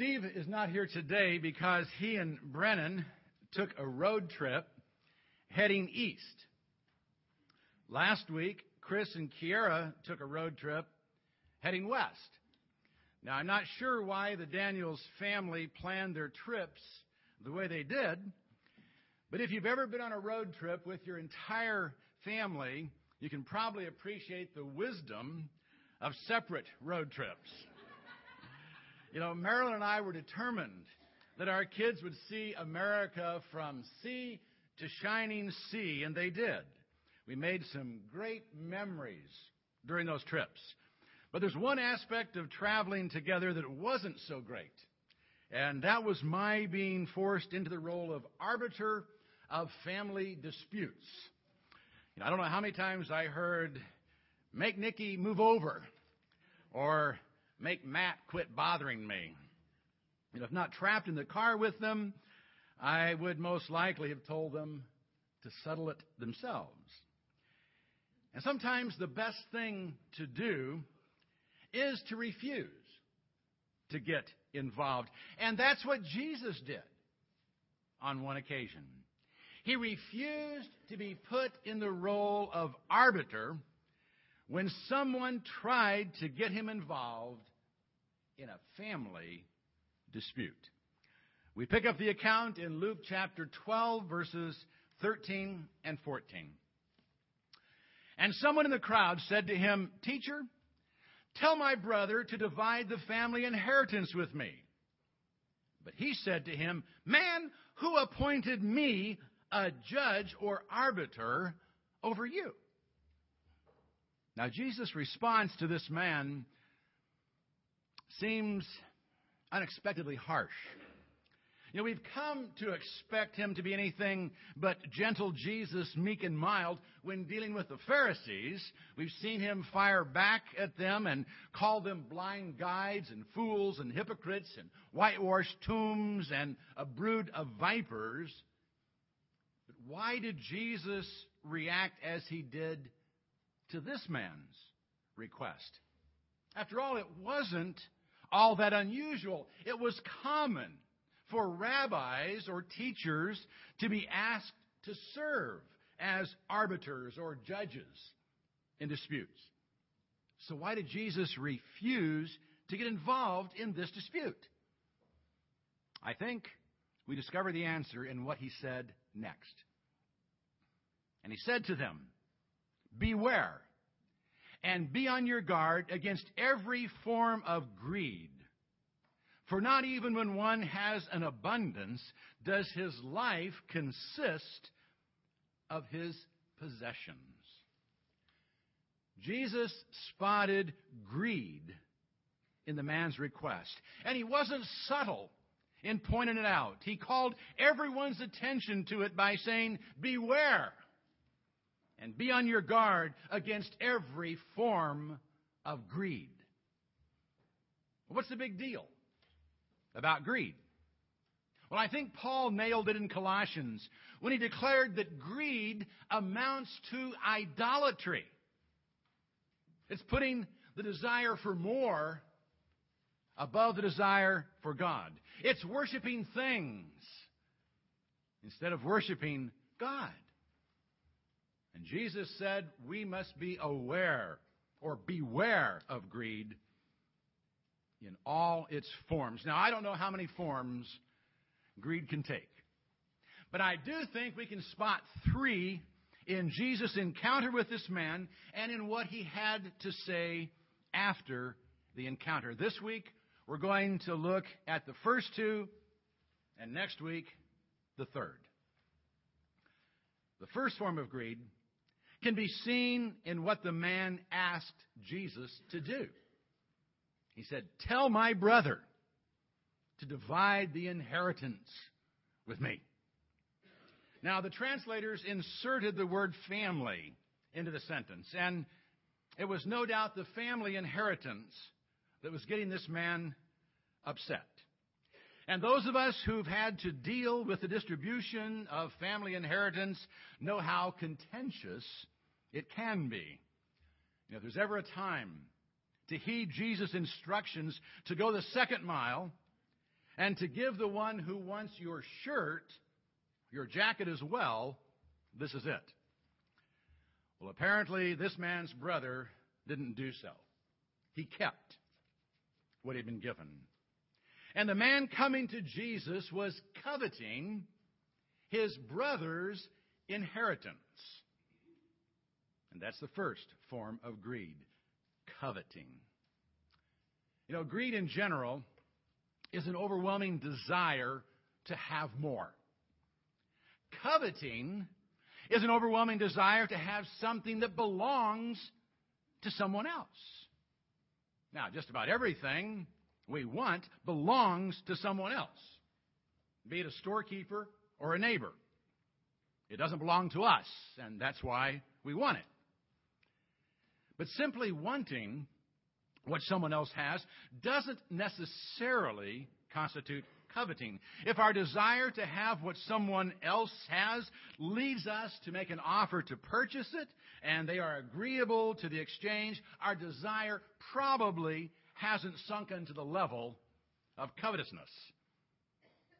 Steve is not here today because he and Brennan took a road trip heading east. Last week, Chris and Kiera took a road trip heading west. Now, I'm not sure why the Daniels family planned their trips the way they did, but if you've ever been on a road trip with your entire family, you can probably appreciate the wisdom of separate road trips. You know, Marilyn and I were determined that our kids would see America from sea to shining sea, and they did. We made some great memories during those trips. But there's one aspect of traveling together that wasn't so great. And that was my being forced into the role of arbiter of family disputes. You know, I don't know how many times I heard, make Nikki move over, or make Matt quit bothering me. And if not trapped in the car with them, I would most likely have told them to settle it themselves. And sometimes the best thing to do is to refuse to get involved. And that's what Jesus did on one occasion. He refused to be put in the role of arbiter when someone tried to get him involved in a family dispute. We pick up the account in Luke chapter 12, verses 13 and 14. And someone in the crowd said to him, Teacher, tell my brother to divide the family inheritance with me. But he said to him, Man, who appointed me a judge or arbiter over you? Now, Jesus' responds to this man seems unexpectedly harsh. You know, we've come to expect him to be anything but gentle Jesus, meek and mild, when dealing with the Pharisees. We've seen him fire back at them and call them blind guides and fools and hypocrites and whitewashed tombs and a brood of vipers. But why did Jesus react as he did to this man's request? After all, it wasn't all that unusual. It was common for rabbis or teachers to be asked to serve as arbiters or judges in disputes. So why did Jesus refuse to get involved in this dispute? I think we discover the answer in what he said next. And he said to them, Beware and be on your guard against every form of greed. For not even when one has an abundance does his life consist of his possessions. Jesus spotted greed in the man's request. And he wasn't subtle in pointing it out. He called everyone's attention to it by saying, Beware and be on your guard against every form of greed. What's the big deal about greed? Well, I think Paul nailed it in Colossians when he declared that greed amounts to idolatry. It's putting the desire for more above the desire for God. It's worshiping things instead of worshiping God. And Jesus said we must be aware or beware of greed in all its forms. Now, I don't know how many forms greed can take. But I do think we can spot three in Jesus' encounter with this man and in what he had to say after the encounter. This week, we're going to look at the first two, and next week, the third. The first form of greed can be seen in what the man asked Jesus to do. He said, Tell my brother to divide the inheritance with me. Now, the translators inserted the word family into the sentence, and it was no doubt the family inheritance that was getting this man upset. And those of us who've had to deal with the distribution of family inheritance know how contentious it can be. You know, if there's ever a time to heed Jesus' instructions to go the second mile and to give the one who wants your shirt, your jacket as well, this is it. Well, apparently, this man's brother didn't do so. He kept what he'd been given. And the man coming to Jesus was coveting his brother's inheritance. And that's the first form of greed coveting. You know, greed in general is an overwhelming desire to have more. Coveting is an overwhelming desire to have something that belongs to someone else. Now, just about everything we want belongs to someone else, be it a storekeeper or a neighbor. It doesn't belong to us, and that's why we want it. But simply wanting what someone else has doesn't necessarily constitute coveting. If our desire to have what someone else has leads us to make an offer to purchase it, and they are agreeable to the exchange, our desire probably hasn't sunken to the level of covetousness.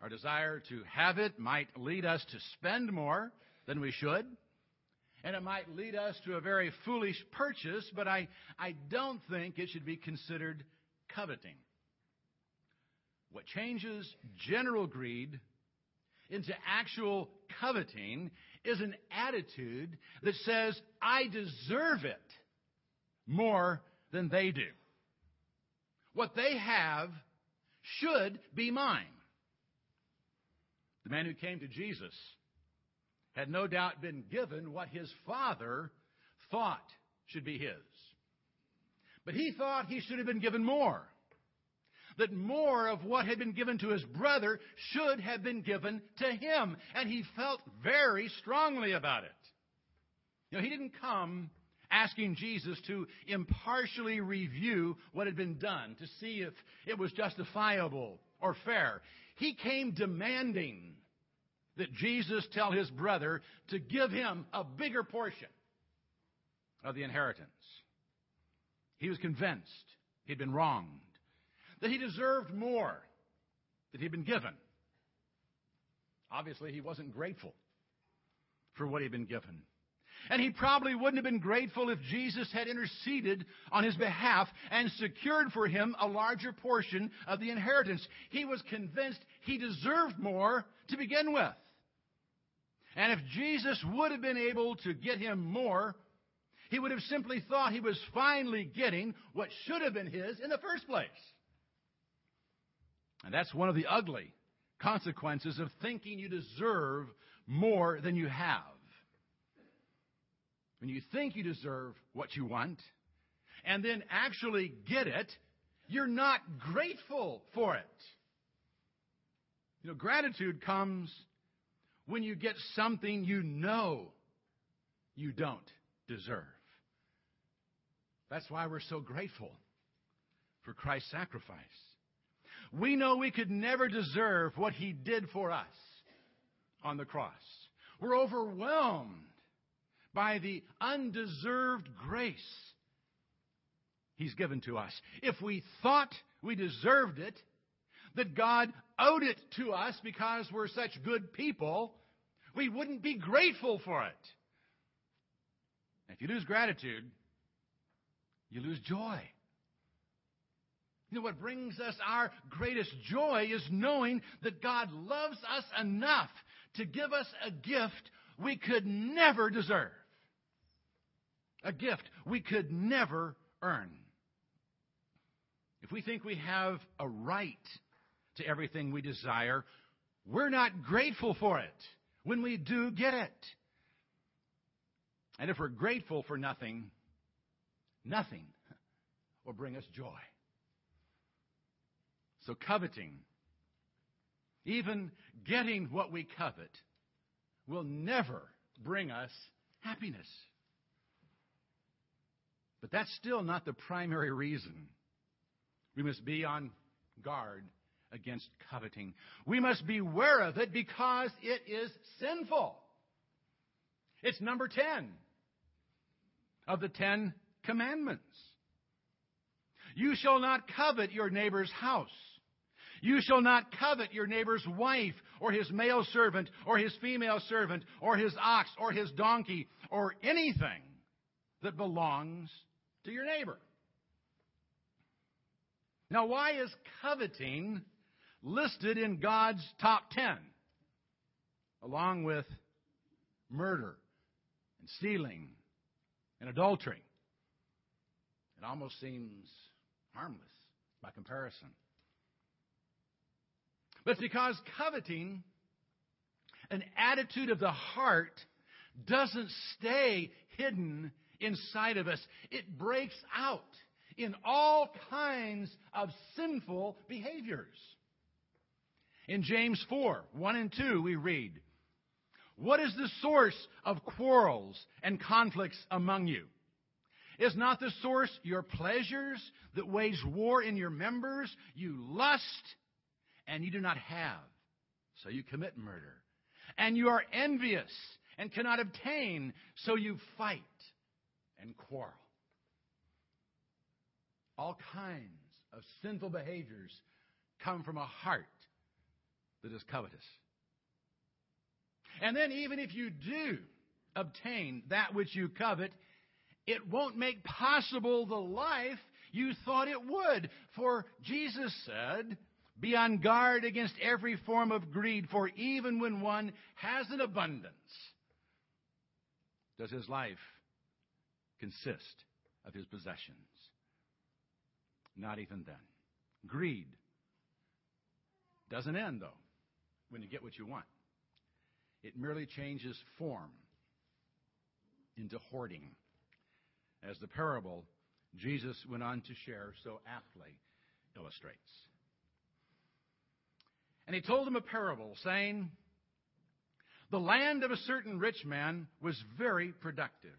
Our desire to have it might lead us to spend more than we should, and it might lead us to a very foolish purchase, but I, I don't think it should be considered coveting. What changes general greed into actual coveting is an attitude that says, I deserve it more than they do. What they have should be mine. The man who came to Jesus had no doubt been given what his father thought should be his. But he thought he should have been given more that more of what had been given to his brother should have been given to him. And he felt very strongly about it. You know, he didn't come asking Jesus to impartially review what had been done to see if it was justifiable or fair. He came demanding that Jesus tell his brother to give him a bigger portion of the inheritance. He was convinced he'd been wronged that he deserved more that he'd been given. Obviously, he wasn't grateful for what he'd been given. And he probably wouldn't have been grateful if Jesus had interceded on his behalf and secured for him a larger portion of the inheritance. He was convinced he deserved more to begin with. And if Jesus would have been able to get him more, he would have simply thought he was finally getting what should have been his in the first place. And that's one of the ugly consequences of thinking you deserve more than you have. When you think you deserve what you want and then actually get it, you're not grateful for it. You know, gratitude comes when you get something you know you don't deserve. That's why we're so grateful for Christ's sacrifice. We know we could never deserve what He did for us on the cross. We're overwhelmed by the undeserved grace He's given to us. If we thought we deserved it, that God owed it to us because we're such good people, we wouldn't be grateful for it. If you lose gratitude, you lose joy. You know, what brings us our greatest joy is knowing that God loves us enough to give us a gift we could never deserve. A gift we could never earn. If we think we have a right to everything we desire, we're not grateful for it when we do get it. And if we're grateful for nothing, nothing will bring us joy. So, coveting, even getting what we covet, will never bring us happiness. But that's still not the primary reason we must be on guard against coveting. We must beware of it because it is sinful. It's number 10 of the Ten Commandments. You shall not covet your neighbor's house. You shall not covet your neighbor's wife, or his male servant, or his female servant, or his ox, or his donkey, or anything that belongs to your neighbor. Now, why is coveting listed in God's top ten? Along with murder and stealing and adultery. It almost seems harmless by comparison. But it's because coveting, an attitude of the heart, doesn't stay hidden inside of us. It breaks out in all kinds of sinful behaviors. In James 4 1 and 2, we read, What is the source of quarrels and conflicts among you? Is not the source your pleasures that wage war in your members? You lust and you do not have, so you commit murder. And you are envious and cannot obtain, so you fight and quarrel. All kinds of sinful behaviors come from a heart that is covetous. And then, even if you do obtain that which you covet, it won't make possible the life you thought it would. For Jesus said, Be on guard against every form of greed, for even when one has an abundance, does his life consist of his possessions? Not even then. Greed doesn't end, though, when you get what you want. It merely changes form into hoarding, as the parable Jesus went on to share so aptly illustrates. And he told them a parable, saying, The land of a certain rich man was very productive.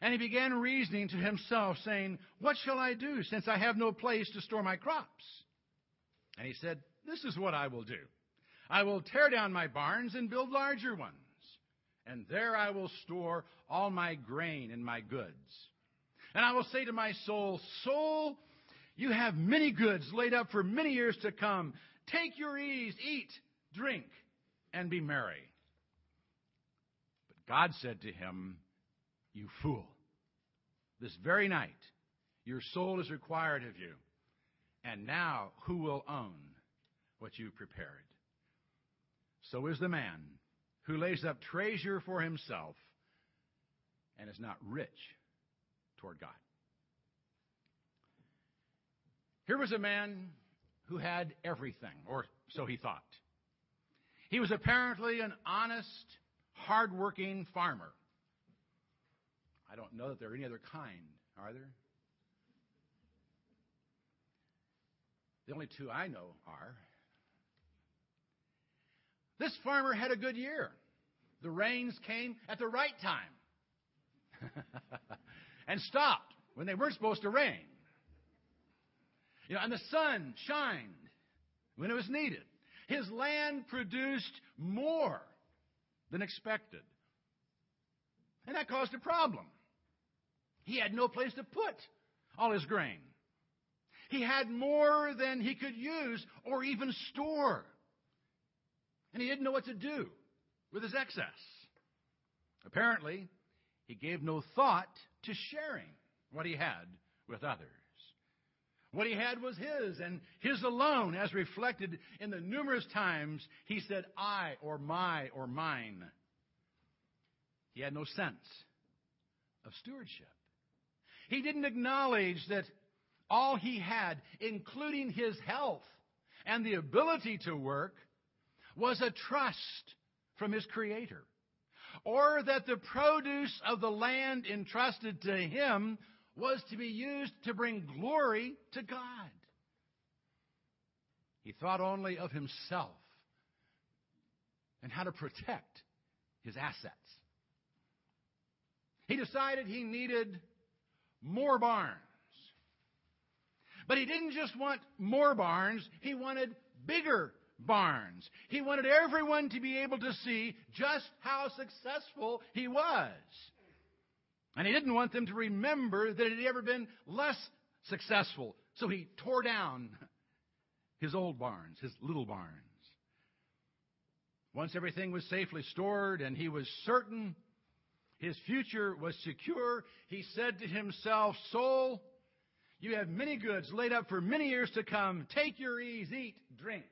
And he began reasoning to himself, saying, What shall I do, since I have no place to store my crops? And he said, This is what I will do. I will tear down my barns and build larger ones, and there I will store all my grain and my goods. And I will say to my soul, Soul, you have many goods laid up for many years to come. Take your ease, eat, drink, and be merry. But God said to him, you fool. This very night, your soul is required of you. And now, who will own what you prepared? So is the man who lays up treasure for himself and is not rich toward God. Here was a man who had everything, or so he thought. He was apparently an honest, hardworking farmer. I don't know that there are any other kind, are there? The only two I know are. This farmer had a good year. The rains came at the right time and stopped when they weren't supposed to rain. You know, and the sun shined when it was needed. His land produced more than expected. And that caused a problem. He had no place to put all his grain. He had more than he could use or even store. And he didn't know what to do with his excess. Apparently, he gave no thought to sharing what he had with others. What he had was his, and his alone, as reflected in the numerous times he said, I, or my, or mine. He had no sense of stewardship. He didn't acknowledge that all he had, including his health and the ability to work, was a trust from his Creator. Or that the produce of the land entrusted to him was to be used to bring glory to God. He thought only of himself and how to protect his assets. He decided he needed more barns. But he didn't just want more barns, he wanted bigger barns. He wanted everyone to be able to see just how successful he was. And he didn't want them to remember that it had ever been less successful. So he tore down his old barns, his little barns. Once everything was safely stored and he was certain his future was secure, he said to himself, Soul, you have many goods laid up for many years to come. Take your ease, eat, drink,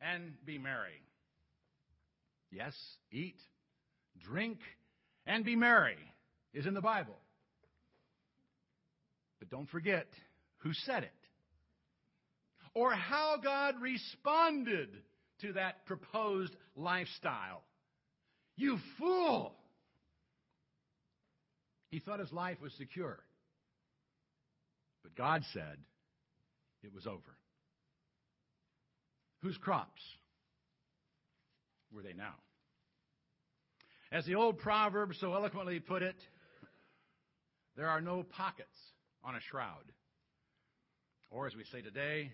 and be merry. Yes, eat, drink, and be merry is in the Bible. But don't forget who said it or how God responded to that proposed lifestyle. You fool! He thought his life was secure. But God said it was over. Whose crops were they now? As the old proverb so eloquently put it, there are no pockets on a shroud. Or as we say today,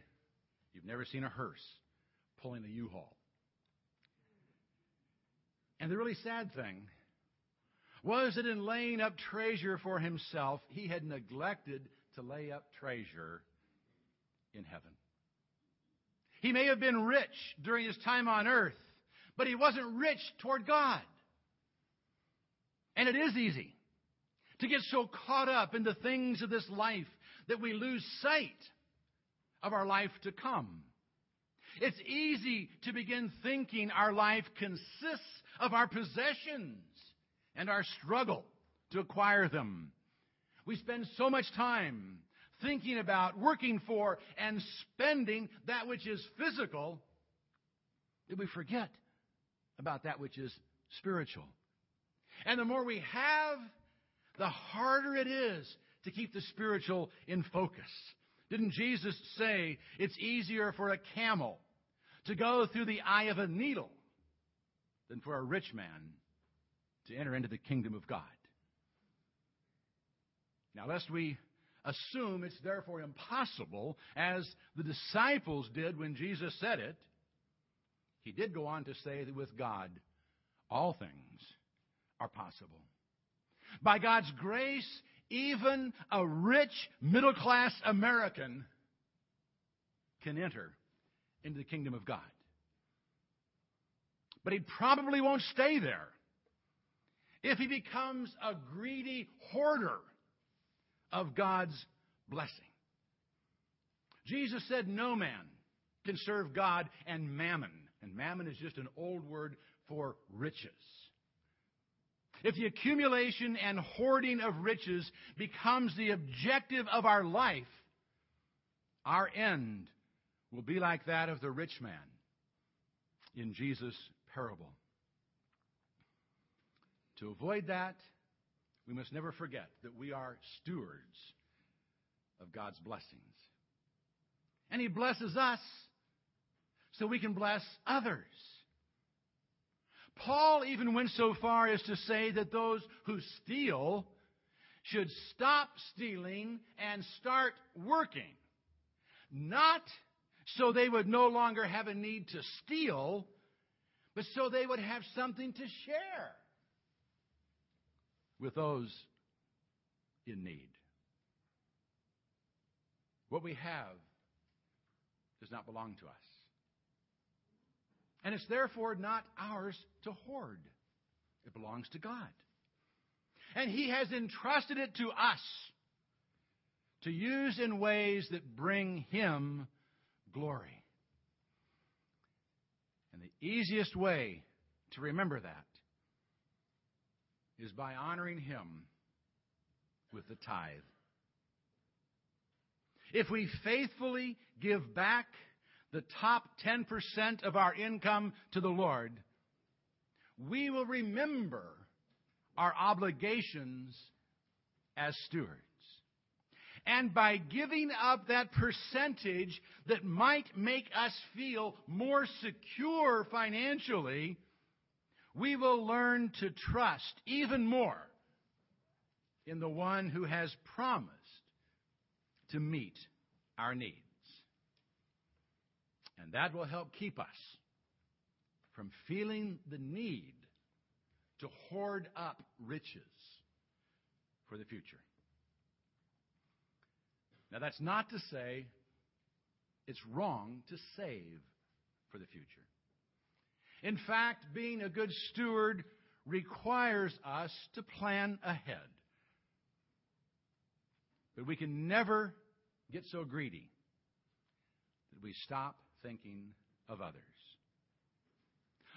you've never seen a hearse pulling a U-Haul. And the really sad thing was that in laying up treasure for himself, he had neglected to lay up treasure in heaven. He may have been rich during his time on earth, but he wasn't rich toward God. And it is easy to get so caught up in the things of this life that we lose sight of our life to come. It's easy to begin thinking our life consists of our possessions and our struggle to acquire them. We spend so much time thinking about, working for, and spending that which is physical that we forget about that which is spiritual. And the more we have, the harder it is to keep the spiritual in focus. Didn't Jesus say it's easier for a camel to go through the eye of a needle than for a rich man to enter into the kingdom of God? Now, lest we assume it's therefore impossible, as the disciples did when Jesus said it, he did go on to say that with God, all things are possible. By God's grace, even a rich middle class American can enter into the kingdom of God. But he probably won't stay there. If he becomes a greedy hoarder of God's blessing. Jesus said no man can serve God and mammon. And mammon is just an old word for riches. If the accumulation and hoarding of riches becomes the objective of our life, our end will be like that of the rich man in Jesus' parable. To avoid that, we must never forget that we are stewards of God's blessings. And He blesses us so we can bless others. Paul even went so far as to say that those who steal should stop stealing and start working. Not so they would no longer have a need to steal, but so they would have something to share with those in need. What we have does not belong to us. And it's therefore not ours to hoard. It belongs to God. And He has entrusted it to us to use in ways that bring Him glory. And the easiest way to remember that is by honoring Him with the tithe. If we faithfully give back the top 10% of our income to the Lord, we will remember our obligations as stewards. And by giving up that percentage that might make us feel more secure financially, we will learn to trust even more in the one who has promised to meet our needs. And that will help keep us from feeling the need to hoard up riches for the future. Now, that's not to say It's wrong to save for the future. In fact, being a good steward requires us to plan ahead. But we can never get so greedy that we stop thinking of others.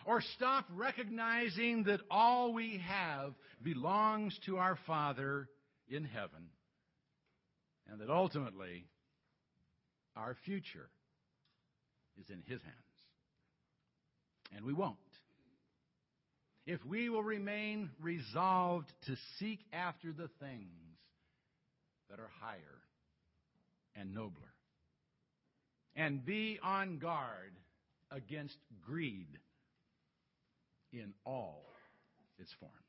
Or stop recognizing that all we have belongs to our Father in heaven. And that ultimately, our future is in His hands. And we won't. If we will remain resolved to seek after the things that are higher and nobler, and be on guard against greed in all its forms.